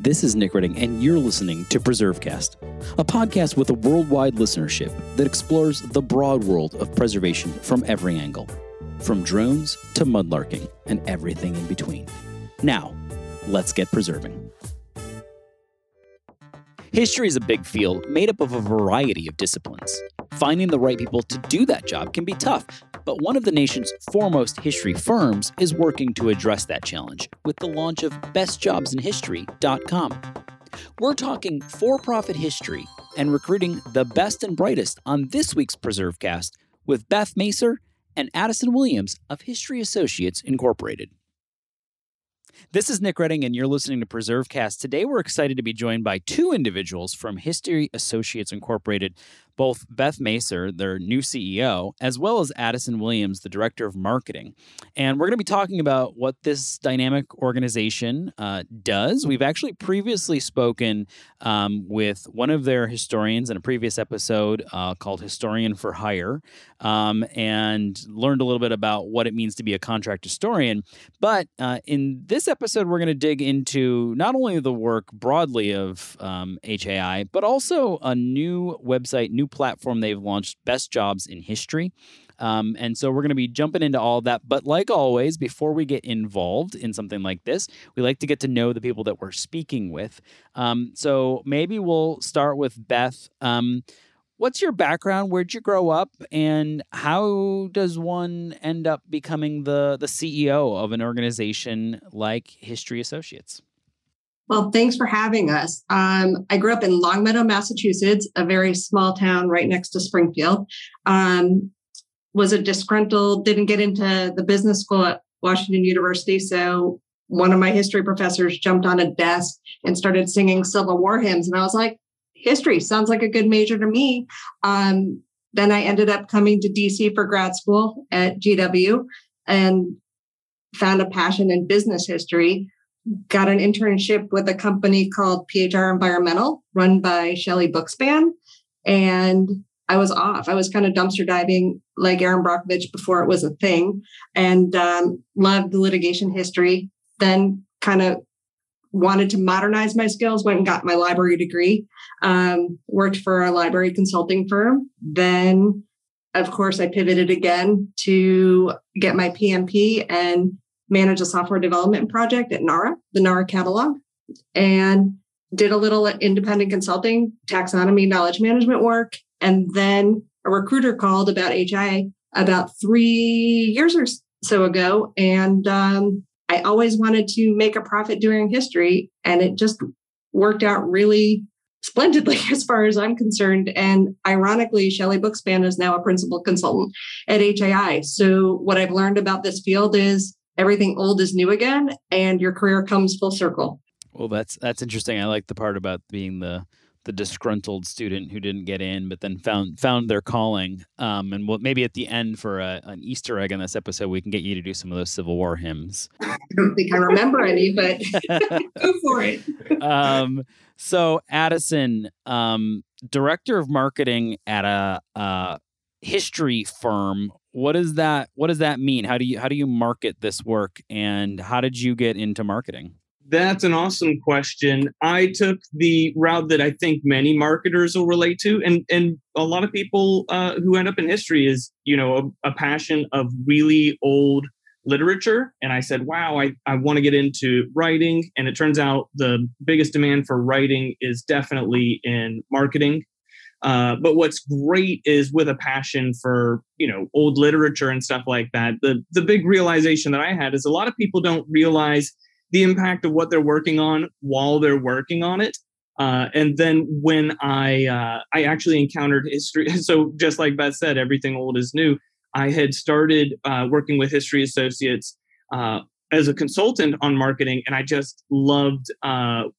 This is Nick Redding, and you're listening to PreserveCast, a podcast with a worldwide listenership that explores the broad world of preservation from every angle, from drones to mudlarking and everything in between. Now, let's get preserving. History is a big field made up of a variety of disciplines. Finding the right people to do that job can be tough, but one of the nation's foremost history firms is working to address that challenge with the launch of bestjobsinhistory.com. We're talking for profit history and recruiting the best and brightest on this week's PreserveCast with Beth Macer and Addison Williams of History Associates Incorporated. This is Nick Redding, and you're listening to PreserveCast. Today, we're excited to be joined by two individuals from History Associates Incorporated both Beth Macer, their new CEO, as well as Addison Williams, the director of marketing. And we're going to be talking about what this dynamic organization uh, does. We've actually previously spoken um, with one of their historians in a previous episode uh, called Historian for Hire um, and learned a little bit about what it means to be a contract historian. But uh, in this episode, we're going to dig into not only the work broadly of um, HAI, but also a new website, new new platform they've launched, Best Jobs in History. Um, and so we're going to be jumping into all that. But like always, before we get involved in something like this, we like to get to know the people that we're speaking with. Um, so maybe we'll start with Beth. Um, what's your background? Where'd you grow up? And how does one end up becoming the, the CEO of an organization like History Associates? Well, thanks for having us. Um, I grew up in Longmeadow, Massachusetts, a very small town right next to Springfield. Um, was a disgruntled, didn't get into the business school at Washington University. So one of my history professors jumped on a desk and started singing Civil War hymns. And I was like, history sounds like a good major to me. Um, then I ended up coming to DC for grad school at GW and found a passion in business history got an internship with a company called PHR Environmental, run by Shelley Bookspan. And I was off. I was kind of dumpster diving like Erin Brockovich before it was a thing and um, loved the litigation history. Then kind of wanted to modernize my skills, went and got my library degree, um, worked for a library consulting firm. Then, of course, I pivoted again to get my PMP and manage a software development project at NARA, the NARA catalog, and did a little independent consulting, taxonomy, knowledge management work. And then a recruiter called about HAI about three years or so ago. And um, I always wanted to make a profit doing history. And it just worked out really splendidly as far as I'm concerned. And ironically, Shelley Bookspan is now a principal consultant at HAI. So what I've learned about this field is everything old is new again and your career comes full circle. Well, that's that's interesting. I like the part about being the the disgruntled student who didn't get in, but then found found their calling. Um, and we'll, maybe at the end for a, an Easter egg in this episode, we can get you to do some of those Civil War hymns. I don't think I remember any, but go for it. um, so Addison, um, director of marketing at a, a history firm what does that what does that mean? How do you how do you market this work and how did you get into marketing? That's an awesome question. I took the route that i think many marketers will relate to and and a lot of people uh, who end up in history is you know a, a passion of really old literature. And i said wow i, I want to get into writing. And it turns out the biggest demand for writing is definitely in marketing uh, but what's great is with a passion for you know old literature and stuff like that. The the big realization that I had is a lot of people don't realize the impact of what they're working on while they're working on it. Uh, and then when I uh, I actually encountered history, so just like Beth said, everything old is new. I had started uh, working with History Associates uh, as a consultant on marketing, and I just loved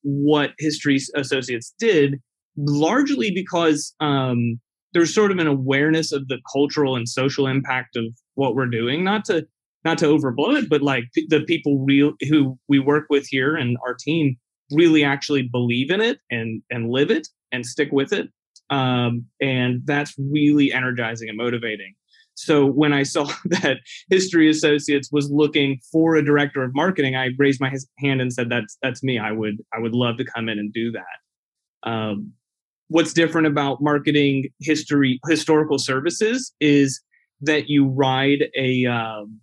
what History Associates did largely because um, there's sort of an awareness of the cultural and social impact of what we're doing. Not to not to overblow it, but like the people real who we work with here and our team really actually believe in it and and live it and stick with it. Um, and that's really energizing and motivating. So when I saw that History Associates was looking for a director of marketing, I raised my hand and said, "That's that's me. I would I would love to come in and do that." Um, what's different about marketing history historical services is that you ride a um,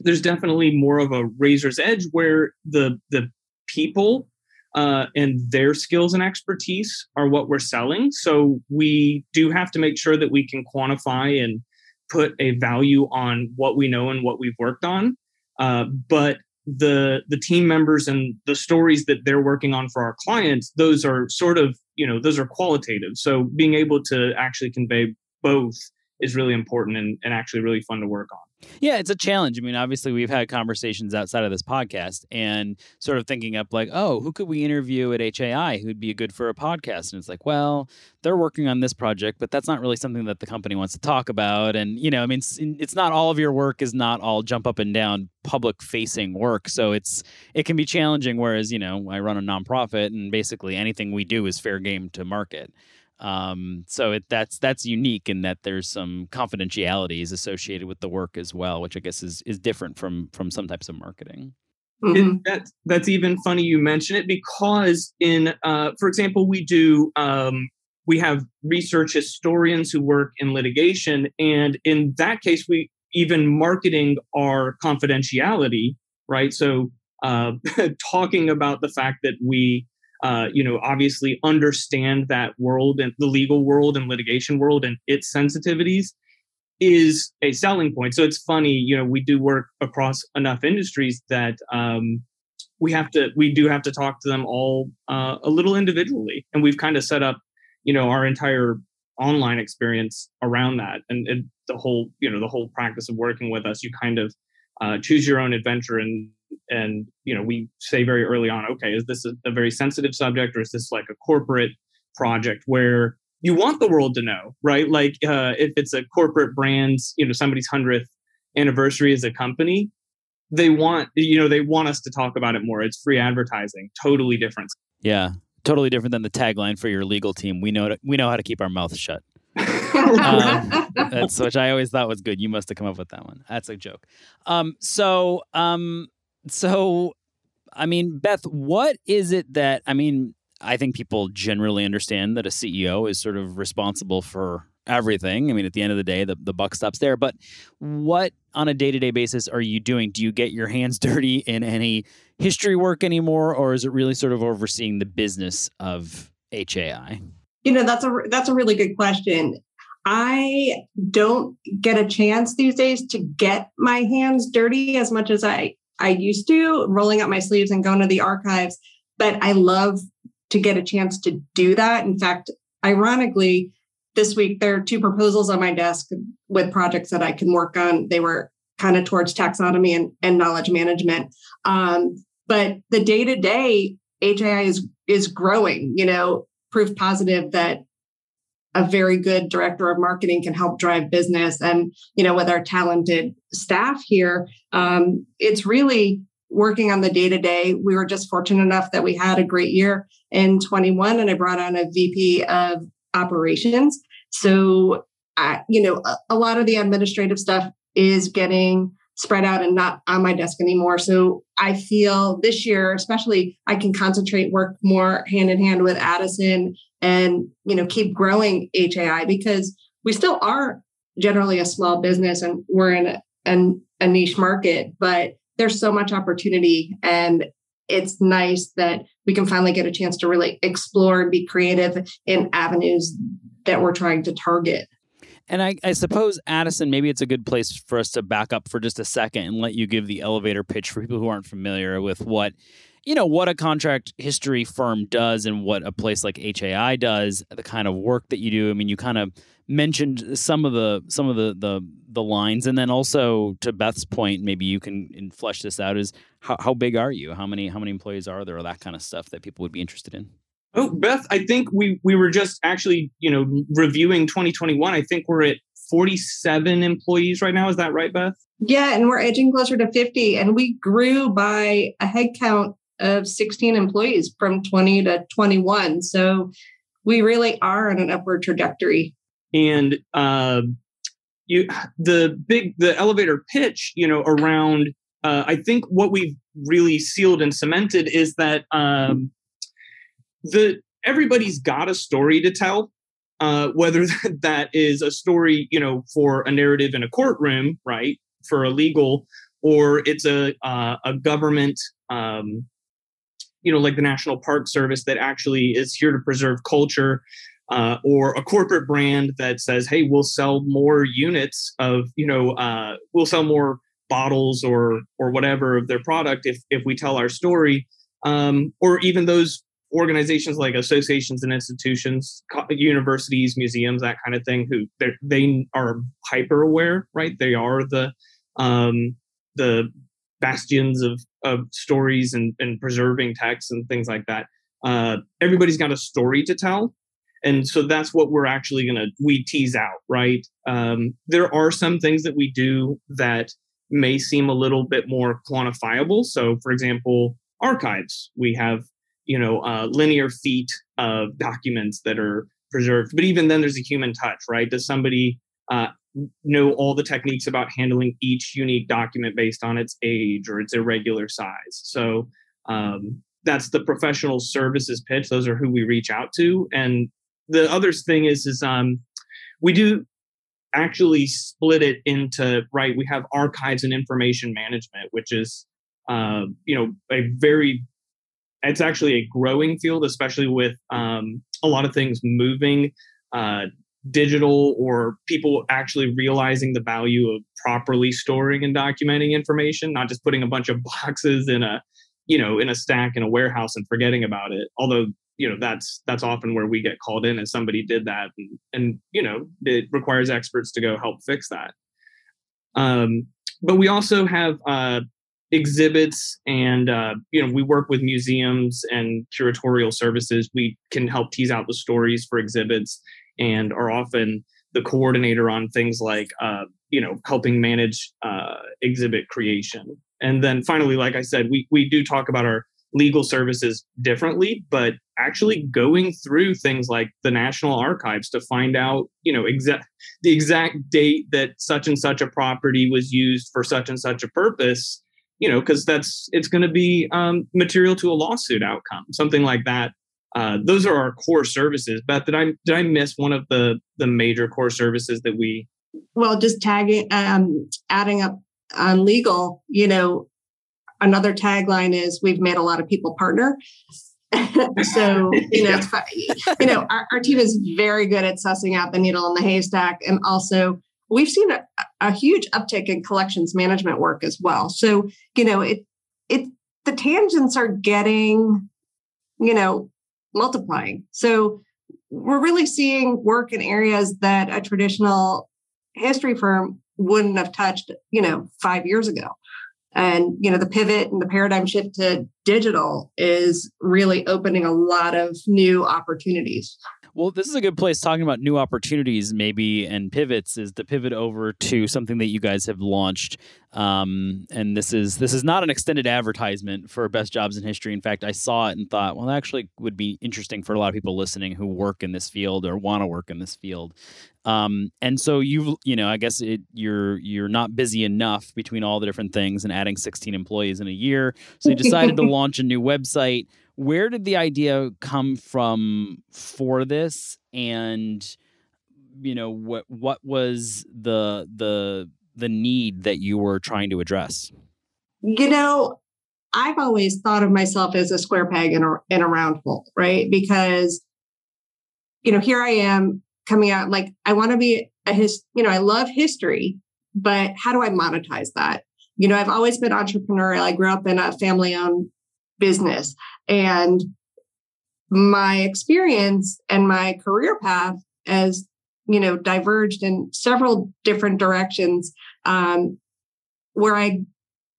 there's definitely more of a razor's edge where the the people uh, and their skills and expertise are what we're selling. So we do have to make sure that we can quantify and put a value on what we know and what we've worked on. Uh, but the the team members and the stories that they're working on for our clients, those are sort of you know those are qualitative. So being able to actually convey both is really important and, and actually really fun to work on. Yeah, it's a challenge. I mean, obviously, we've had conversations outside of this podcast and sort of thinking up like, oh, who could we interview at HAI who'd be good for a podcast? And it's like, well, they're working on this project, but that's not really something that the company wants to talk about. And, you know, I mean, it's, it's not all of your work is not all jump up and down public facing work. So it's, it can be challenging. Whereas, you know, I run a nonprofit and basically anything we do is fair game to market. Um, so it, that's that's unique in that there's some confidentialities associated with the work as well, which I guess is is different from from some types of marketing. Mm-hmm. It, that's that's even funny you mention it because in uh, for example we do um, we have research historians who work in litigation and in that case we even marketing our confidentiality right so uh, talking about the fact that we uh, you know, obviously understand that world and the legal world and litigation world and its sensitivities is a selling point. So it's funny, you know, we do work across enough industries that um, we have to, we do have to talk to them all uh, a little individually, and we've kind of set up, you know, our entire online experience around that, and, and the whole, you know, the whole practice of working with us. You kind of uh, choose your own adventure and and you know we say very early on okay is this a, a, very sensitive subject or is this like a corporate project where you want the world to know right like uh, if it's a corporate brand's you know somebody's 100th anniversary as a company they want you know they want us to talk about it more it's free advertising totally different yeah totally different than the tagline for your legal team we know to, we know how to keep our mouths shut um, that's which I always thought was good. You must have come up with that one. That's a joke. Um, so, um, so, I mean, Beth, what is it that I mean? I think people generally understand that a CEO is sort of responsible for everything. I mean, at the end of the day, the, the buck stops there. But what on a day to day basis are you doing? Do you get your hands dirty in any history work anymore, or is it really sort of overseeing the business of HAI? You know, that's a that's a really good question. I don't get a chance these days to get my hands dirty as much as I I used to, rolling up my sleeves and going to the archives. But I love to get a chance to do that. In fact, ironically, this week there are two proposals on my desk with projects that I can work on. They were kind of towards taxonomy and, and knowledge management. Um, but the day to day, HAI is is growing. You know, proof positive that a very good director of marketing can help drive business and you know with our talented staff here um, it's really working on the day to day we were just fortunate enough that we had a great year in 21 and i brought on a vp of operations so I, you know a, a lot of the administrative stuff is getting spread out and not on my desk anymore. So I feel this year, especially, I can concentrate, work more hand in hand with Addison and, you know, keep growing HAI because we still are generally a small business and we're in a, a niche market, but there's so much opportunity and it's nice that we can finally get a chance to really explore and be creative in avenues that we're trying to target. And I, I, suppose, Addison, maybe it's a good place for us to back up for just a second and let you give the elevator pitch for people who aren't familiar with what, you know, what a contract history firm does and what a place like HAI does, the kind of work that you do. I mean, you kind of mentioned some of the some of the the, the lines, and then also to Beth's point, maybe you can flesh this out. Is how, how big are you? How many how many employees are there? Or that kind of stuff that people would be interested in. Oh, Beth, I think we we were just actually, you know, reviewing 2021. I think we're at 47 employees right now. Is that right, Beth? Yeah, and we're edging closer to 50. And we grew by a head count of 16 employees from 20 to 21. So we really are on an upward trajectory. And uh, you the big the elevator pitch you know around uh, i think what we've really sealed and cemented is that um, the everybody's got a story to tell uh, whether that is a story you know for a narrative in a courtroom right for a legal or it's a uh, a government um, you know like the national park service that actually is here to preserve culture uh, or a corporate brand that says, "Hey, we'll sell more units of you know uh, we'll sell more bottles or or whatever of their product if if we tell our story," um, or even those organizations like associations and institutions, universities, museums, that kind of thing, who they they are hyper aware, right? They are the um, the bastions of of stories and, and preserving texts and things like that. Uh, everybody's got a story to tell, and so that's what we're actually going to we tease out right? Um, there are some things that we do that may seem a little bit more quantifiable. So for example archives. We have you know uh, linear feet of documents that are preserved. But even then there's a human touch right? Does somebody uh, know all the techniques about handling each unique document based on its age or its irregular size. So um, that's the professional services pitch. Those are who we reach out to. And the other thing is is um we do actually split it into right we have archives and information management which is uh, you know a very it's actually a growing field especially with um, a lot of things moving uh, digital or people actually realizing the value of properly storing and documenting information not just putting a bunch of boxes in a you know in a stack in a warehouse and forgetting about it. Although you know that's that's often where we get called in as somebody did that and, and you know it requires experts to go help fix that. Um, but we also have uh, exhibits and uh, you know we work with museums and curatorial services. We can help tease out the stories for exhibits and are often the coordinator on things like uh, you know helping manage uh, exhibit creation and then finally like i said we, we do talk about our legal services differently, but actually going through things like the National Archives to find out, you know, exact the exact date that such and such a property was used for such and such a purpose, you know, because that's it's going to be um, material to a lawsuit outcome, something like that. Uh, those are our core services. Beth, did I did I miss one of the the major core services that we? Well, just tagging, um, adding up on legal, you know, another tagline is we've made a lot of people partner. so you know, yeah. you know, our, our, team is very good at sussing out the needle in the haystack, and also we've seen a, a huge uptick in collections management work as well. So you know, it it the tangents are getting, you know, multiplying. So we're really seeing work in areas that a traditional history firm wouldn't have touched, you know, five years ago and you know the pivot and the paradigm shift to digital is really opening a lot of new opportunities well, this is a good place talking about new opportunities, maybe, and pivots. Is the pivot over to something that you guys have launched, um, and this is this is not an extended advertisement for best jobs in history. In fact, I saw it and thought, well, that actually would be interesting for a lot of people listening who work in this field or want to work in this field. Um, and so you've, you know, I guess it, you're you're not busy enough between all the different things and adding 16 employees in a year. So you decided to launch a new website. Where did the idea come from for this? And you know, what what was the the the need that you were trying to address? You know, I've always thought of myself as a square peg in a in a round hole, right? Because you know, here I am coming out like I want to be a his, you know, I love history, but how do I monetize that? You know, I've always been entrepreneurial. I grew up in a family owned business and my experience and my career path as you know diverged in several different directions um, where i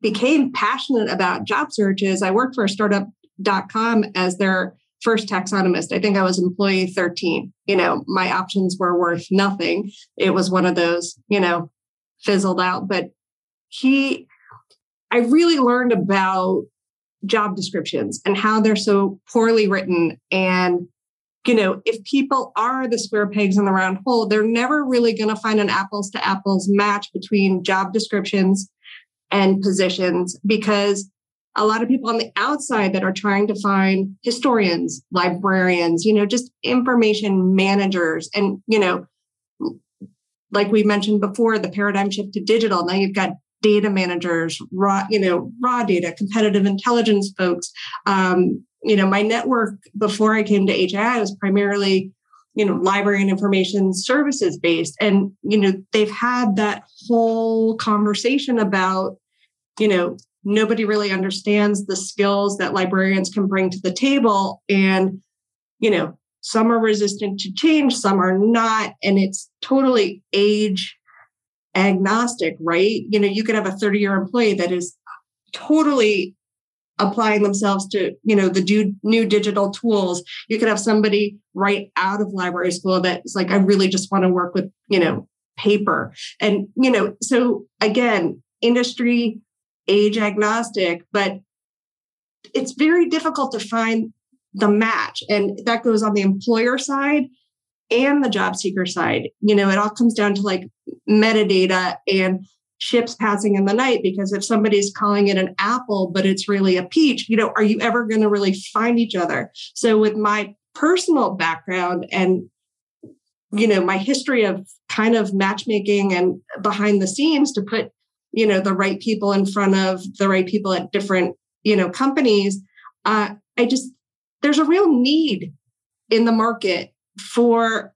became passionate about job searches i worked for startup.com as their first taxonomist. I think I was employee 13. You know, my options were worth nothing. It was one of those, you know, fizzled out. But he, I really learned about job descriptions and how they're so poorly written and you know, if people are the square pegs in the round hole, they're never really going to find an apples to apples match between job descriptions and positions because a lot of people on the outside that are trying to find historians, librarians, you know, just information managers. And, you know, like we mentioned before, the paradigm shift to digital. Now you've got data managers, raw, you know, raw data, competitive intelligence folks, um, you know, my network before I came to HAI was primarily, you know, library and information services based. And, you know, they've had that whole conversation about, you know, nobody really understands the skills that librarians can bring to the table. And, you know, some are resistant to change, some are not. And it's totally age agnostic, right? You know, you could have a 30 year employee that is totally applying themselves to you know the new digital tools. You could have somebody right out of library school that's like i really just want to work with you know paper. And you know so again industry age agnostic but it's very difficult to find the match. And that goes on the employer side and the job seeker side you know it all comes down to like metadata and ships passing in the night because if somebody's calling it an apple but it's really a peach you know are you ever going to really find each other? So with my personal background and you know my history of kind of matchmaking and behind the scenes to put you know the right people in front of the right people at different you know companies uh, i just there's a real need in the market for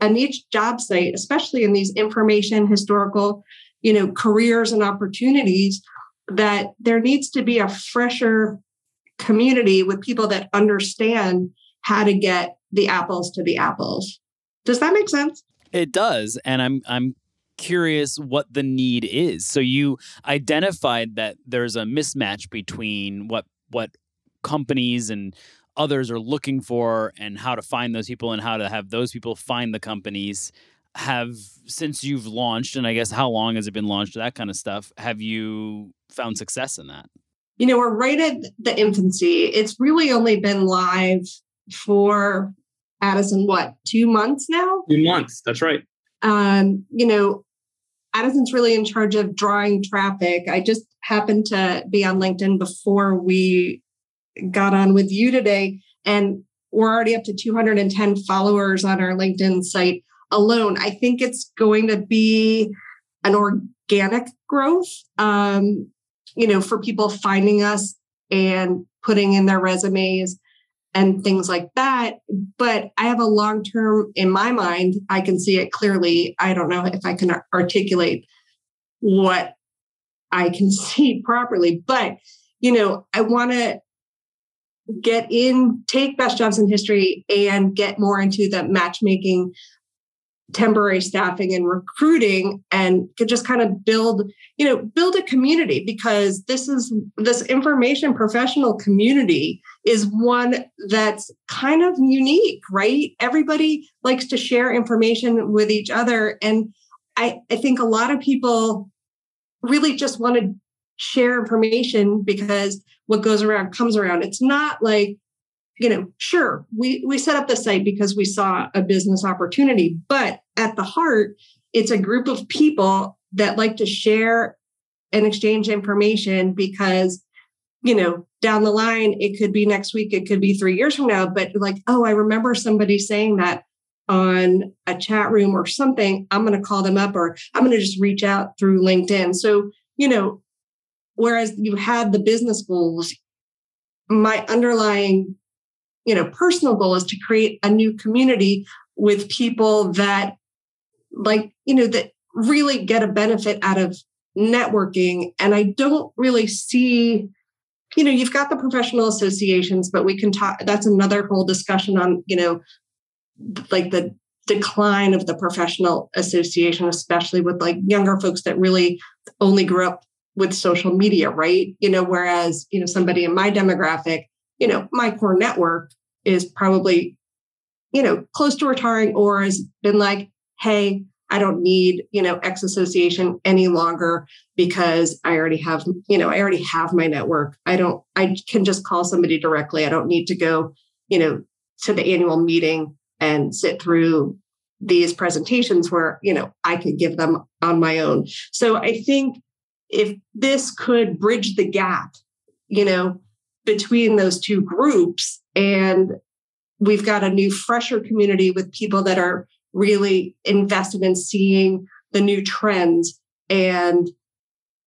a niche job site especially in these information historical you know careers and opportunities that there needs to be a fresher community with people that understand how to get the apples to the apples. Does that make sense? It does and i'm i'm curious what the need is. So you identified that there's a mismatch between what what companies and others are looking for and how to find those people and how to have those people find the companies. Have since you've launched and i guess how long has it been launched that kind of stuff have you found success in that? You know we're right at the infancy. It's really only been live for addison what two months now? Two months that's right. Um you know addison's really in charge of drawing traffic. I just happened to be on linkedin before we got on with you today and we're already up to 210 followers on our linkedin site alone. I think it's going to be an organic growth, um, you know, for people finding us and putting in their resumes and things like that. But I have a long term in my mind. I can see it clearly. I don't know if I can articulate what I can see properly, but you know, I want to get in, take best jobs in history and get more into the matchmaking temporary staffing and recruiting and could just kind of build you know build a community because this is this information professional community is one that's kind of unique right? Everybody likes to share information with each other. And i i think a lot of people really just want to share information because what goes around comes around it's not like you know, sure, we, we set up the site because we saw a business opportunity, but at the heart, it's a group of people that like to share and exchange information because, you know, down the line, it could be next week, it could be three years from now, but like, oh, I remember somebody saying that on a chat room or something. I'm going to call them up or I'm going to just reach out through LinkedIn. So, you know, whereas you had the business goals, my underlying you know personal goal is to create a new community with people that like you know that really get a benefit out of networking. And i don't really see you know you've got the professional associations but we can talk that's another whole discussion on you know like the decline of the professional association especially with like younger folks that really only grew up with social media right you know whereas you know somebody in my demographic you know, my core network is probably, you know, close to retiring or has been like, hey, I don't need, you know, X association any longer because I already have, you know, I already have my network. I don't, I can just call somebody directly. I don't need to go, you know, to the annual meeting and sit through these presentations where you know i could give them on my own so i think if this could bridge the gap you know between those two groups and we've got a new fresher community with people that are really invested in seeing the new trends and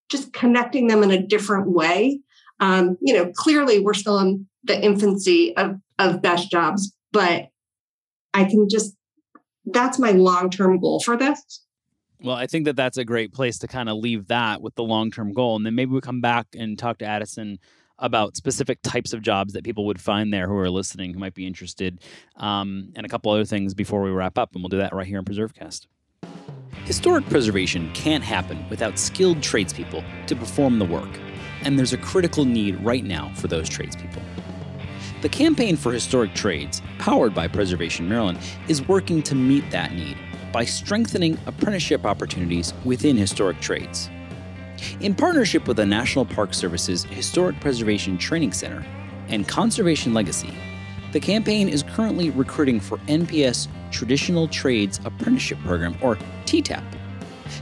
just connecting them in a different way. Um, you know clearly we're still in the infancy of, of best jobs but i can just that's my long-term goal for this well, I think that that's a great place to kind of leave that with the long term goal. And then maybe we come back and talk to Addison about specific types of jobs that people would find there who are listening, who might be interested, um, and a couple other things before we wrap up. And we'll do that right here in PreserveCast. Historic preservation can't happen without skilled tradespeople to perform the work. And there's a critical need right now for those tradespeople. The Campaign for Historic Trades, powered by Preservation Maryland, is working to meet that need by strengthening apprenticeship opportunities within historic trades. In partnership with the National Park Service's Historic Preservation Training Center and Conservation Legacy, the campaign is currently recruiting for NPS Traditional Trades Apprenticeship Program, or TTAP.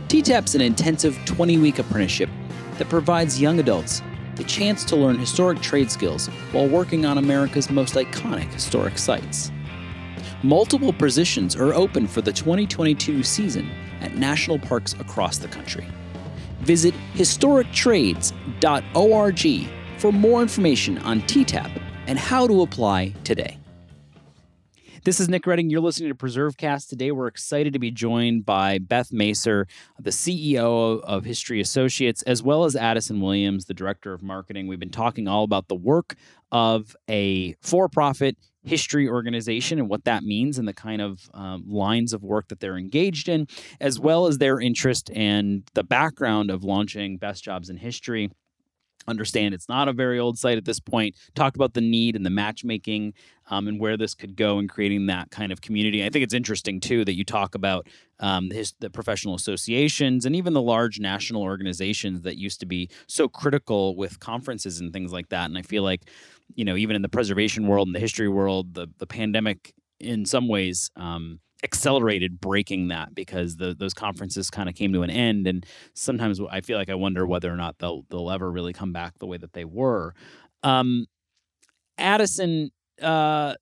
TTAP is an intensive 20 week apprenticeship that provides young adults the chance to learn historic trade skills while working on America's most iconic historic sites. Multiple positions are open for the 2022 season at national parks across the country. Visit historictrades.org for more information on TTAP and how to apply today. This is Nick Redding. You're listening to PreserveCast. Today, we're excited to be joined by Beth Macer, the CEO of History Associates, as well as Addison Williams, the Director of Marketing. We've been talking all about the work of a for profit history organization and what that means and the kind of um, lines of work that they're engaged in, as well as their interest and the background of launching Best Jobs in History understand it's not a very old site at this point. Talked about the need and the matchmaking um, and where this could go in creating that kind of community. I think it's interesting too that you talk about um, his, the professional associations and even the large national organizations that used to be so critical with conferences and things like that. And I feel like, you know, even in the preservation world and the history world, the the pandemic in some ways. Um, accelerated breaking that because the, those conferences kind of came to an end and sometimes i feel like i wonder whether or not they'll, they'll ever really come back the way that they were. Um, addison uh,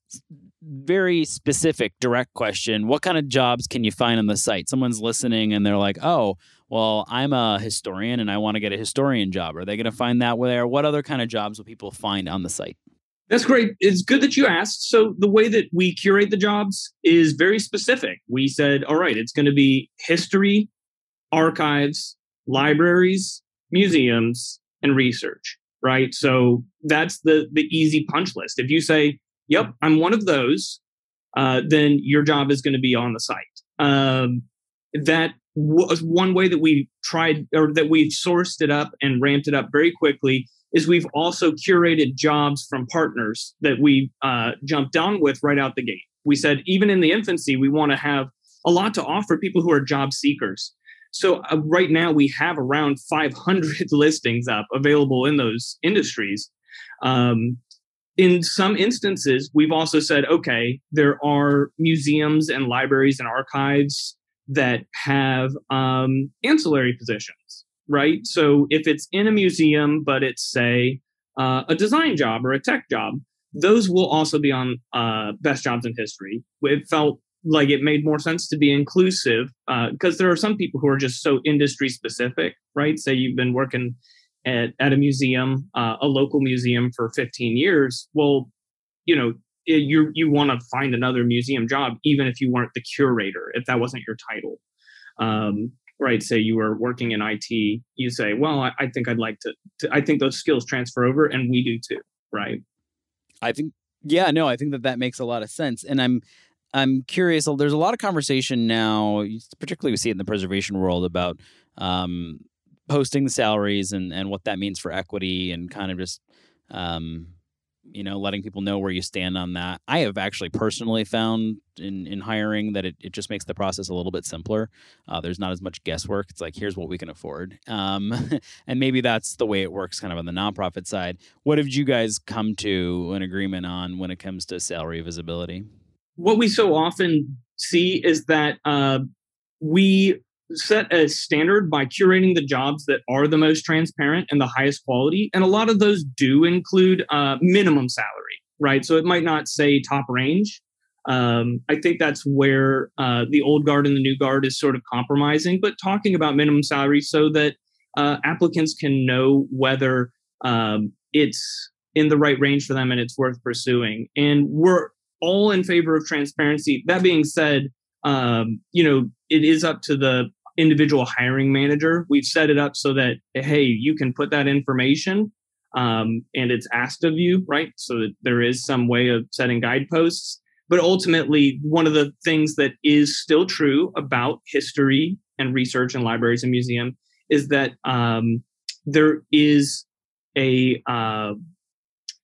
very specific direct question what kind of jobs can you find on the site? Someone's listening and they're like oh well i'm a historian and i want to get a historian job. Are they going to find that there what other kind of jobs will people find on the site that's great. It's good that you asked. So the way that we curate the jobs is very specific. We said, all right, it's going to be history, archives, libraries, museums, and research. Right. So that's the the easy punch list. If you say, "Yep, I'm one of those," uh, then your job is going to be on the site. Um, that was one way that we tried or that we sourced it up and ramped it up very quickly is we've also curated jobs from partners that we uh, jumped on with right out the gate. We said, even in the infancy, we want to have a lot to offer people who are job seekers. So uh, right now we have around 500 listings up available in those industries. Um, in some instances, we've also said, okay, there are museums and libraries and archives that have um, ancillary positions right? So if it's in a museum, but it's say uh, a design job or a tech job, those will also be on uh, best jobs in history. It felt like it made more sense to be inclusive because uh, there are some people who are just so industry specific, right? Say you've been working at, at a museum, uh, a local museum for 15 years. Well, you know, you you want to find another museum job, even if you weren't the curator, if that wasn't your title. Um, right say you were working in it you say well i, I think i'd like to, to, i think those skills transfer over and we do too right? I think yeah no i think that that makes a lot of sense and i'm i'm curious there's a lot of conversation now particularly we see it in the preservation world about um, posting the salaries and and what that means for equity and kind of just um, you know, letting people know where you stand on that. I have actually personally found in, in hiring that it, it just makes the process a little bit simpler. Uh, there's not as much guesswork. It's like, here's what we can afford. Um, and maybe that's the way it works kind of on the nonprofit side. What have you guys come to an agreement on when it comes to salary visibility? What we so often see is that uh, we set a standard by curating the jobs that are the most transparent and the highest quality. And a lot of those do include uh, minimum salary, right? So it might not say top range. Um, I think that's where uh, the old guard and the new guard is sort of compromising, but talking about minimum salary so that uh, applicants can know whether um, it's in the right range for them and it's worth pursuing. And we're all in favor of transparency. That being said, um, you know, it is up to the individual hiring manager. We've set it up so that, hey, you can put that information um, and it's asked of you, right? So that there is some way of setting guideposts. But ultimately, one of the things that is still true about history and research in libraries and museums is that um, there is a uh,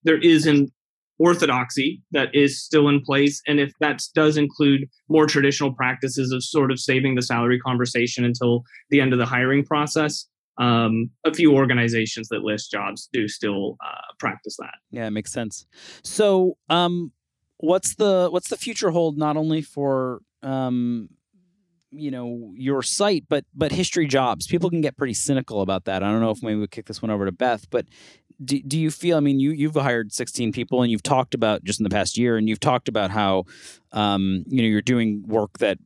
there is an orthodoxy that is still in place and if that does include more traditional practices of sort of saving the salary conversation until the end of the hiring process um, a few organizations that list jobs do still uh, practice that. Yeah it makes sense. So um, what's the what's the future hold not only for um, you know your site but but history jobs? People can get pretty cynical about that. I don't know if maybe we kick this one over to beth but do, do you feel i mean you you've hired 16 people and you've talked about just in the past year and you've talked about how um, you know you're doing work that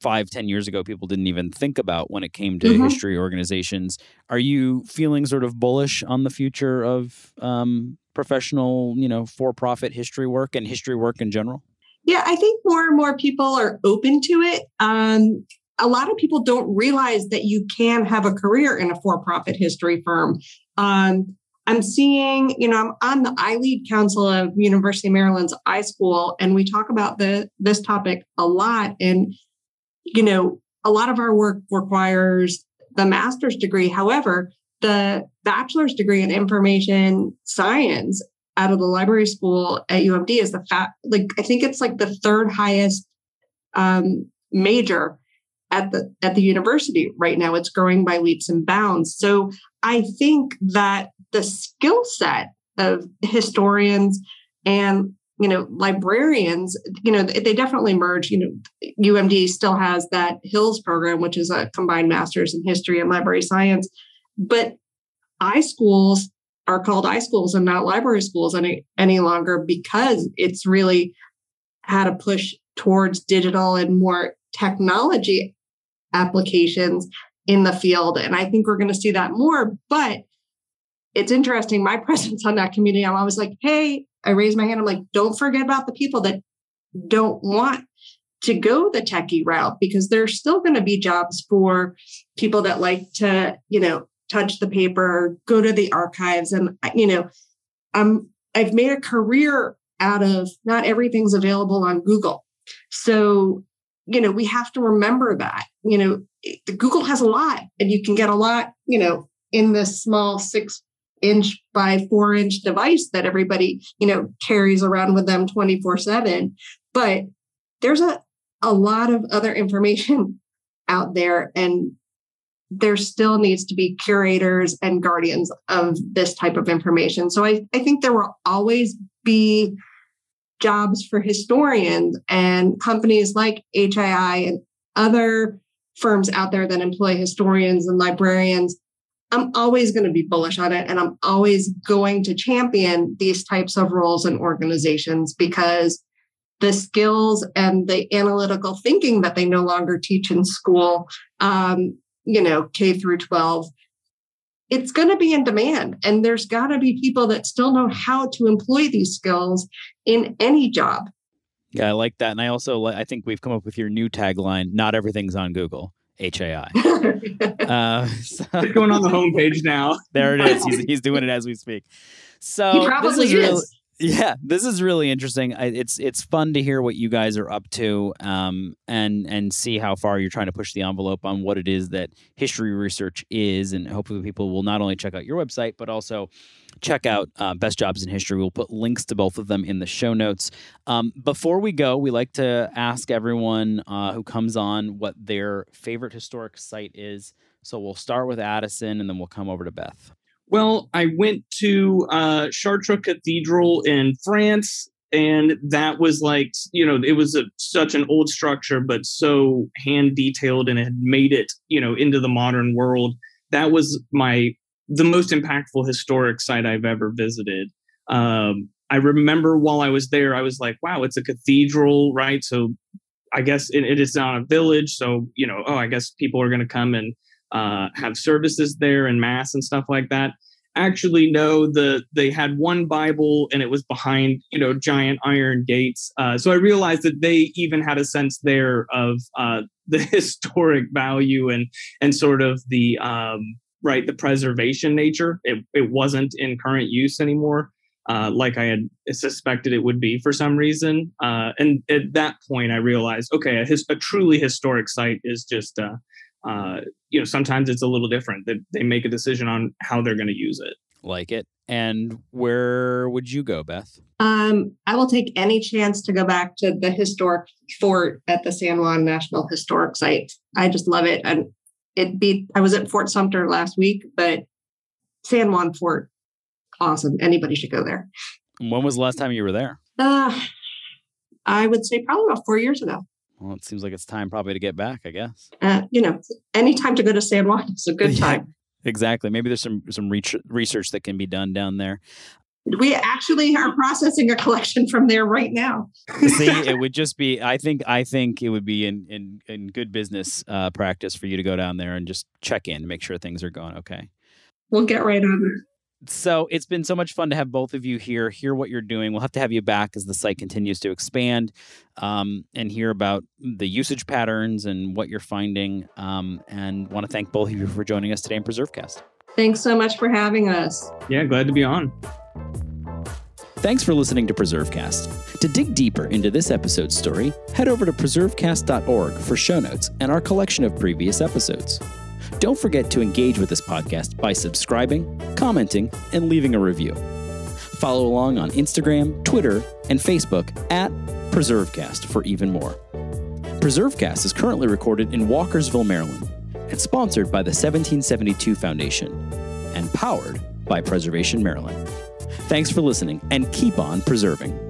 five ten years ago people didn't even think about when it came to mm-hmm. history organizations. Are you feeling sort of bullish on the future of um, professional you know for-profit history work and history work in general? Yeah i think more and more people are open to it. Um, a lot of people don't realize that you can have a career in a for-profit history firm. Um, I'm seeing, you know, I'm on the iLead Council of University of Maryland's iSchool, and we talk about the this topic a lot. And, you know, a lot of our work requires the master's degree. However, the bachelor's degree in information science out of the library school at UMD is the fat like I think it's like the third highest um, major at the at the university right now. It's growing by leaps and bounds. So I think that the skill set of historians and you know librarians you know they definitely merge you know umd still has that HiLS program which is a combined master's in history and library science but i schools are called i schools and not library schools any any longer because it's really had a push towards digital and more technology applications in the field and i think we're going to see that more but it's interesting. My presence on that community, I'm always like, hey, I raise my hand. I'm like, don't forget about the people that don't want to go the techie route because there's still going to be jobs for people that like to, you know, touch the paper, go to the archives. And, you know, I'm, I've made a career out of not everything's available on Google. So, you know, we have to remember that, you know, Google has a lot and you can get a lot, you know, in this small six inch by four inch device that everybody, you know, carries around with them 24 7. But there's a, a lot of other information out there and there still needs to be curators and guardians of this type of information. So I, I think there will always be jobs for historians and companies like HAI and other firms out there that employ historians and librarians I'm always going to be bullish on it. And I'm always going to champion these types of roles and organizations because the skills and the analytical thinking that they no longer teach in school, um, you know, K through 12, it's going to be in demand. And there's got to be people that still know how to employ these skills in any job. Yeah, I like that. And I also, I think we've come up with your new tagline not everything's on Google. HAI. uh, so, it's going on the homepage now. there it is. He's, he's doing it as we speak. So he probably this is, is. Really, Yeah, this is really interesting. I, it's it's fun to hear what you guys are up to, um, and and see how far you're trying to push the envelope on what it is that history research is, and hopefully people will not only check out your website but also check out uh, Best Jobs in History. We'll put links to both of them in the show notes. Um, before we go, we like to ask everyone uh, who comes on what their favorite historic site is. So we'll start with Addison, and then we'll come over to Beth. Well, I went to uh, Chartres Cathedral in France, and that was like, you know, it was a, such an old structure, but so hand detailed and had made it, you know, into the modern world. That was my the most impactful historic site I've ever visited. Um, I remember while I was there, I was like, wow, it's a cathedral, right? So I guess it, it is not a village. So, you know, oh, I guess people are going to come and uh, have services there and mass and stuff like that. Actually, no. The they had one Bible and it was behind you know giant iron gates. Uh, so I realized that they even had a sense there of uh, the historic value and and sort of the um, right the preservation nature. It it wasn't in current use anymore. Uh, like I had suspected it would be for some reason. Uh, and at that point, I realized, okay, a, his, a truly historic site is just uh, you know, sometimes it's a little different that they make a decision on how they're going to use it. Like it. And where would you go, Beth? Um, I will take any chance to go back to the historic fort at the San Juan National Historic Site. I just love it. And it be I was at Fort Sumter last week, but San Juan Fort, awesome. Anybody should go there. When was the last time you were there? Uh, I would say probably about four years ago. Well, it seems like it's time probably to get back, I guess. Uh, you know, any time to go to San Juan is a good time. Yeah, exactly. Maybe there's some some research that can be done down there. We actually are processing a collection from there right now. See, it would just be. I think. I think it would be in in, in good business uh, practice for you to go down there and just check in, make sure things are going okay. We'll get right on it so it's been so much fun to have both of you here, hear what you're doing. We'll have to have you back as the site continues to expand um, and hear about the usage patterns and what you're finding. Um, and want to thank both of you for joining us today in PreserveCast. Thanks so much for having us. Yeah, glad to be on. Thanks for listening to PreserveCast. To dig deeper into this episode's story, head over to preservecast.org for show notes and our collection of previous episodes. Don't forget to engage with this podcast by subscribing, commenting, and leaving a review. Follow along on Instagram, Twitter, and Facebook at PreserveCast for even more. PreserveCast is currently recorded in Walkersville, Maryland, and sponsored by the 1772 Foundation and powered by Preservation Maryland. Thanks for listening and keep on preserving.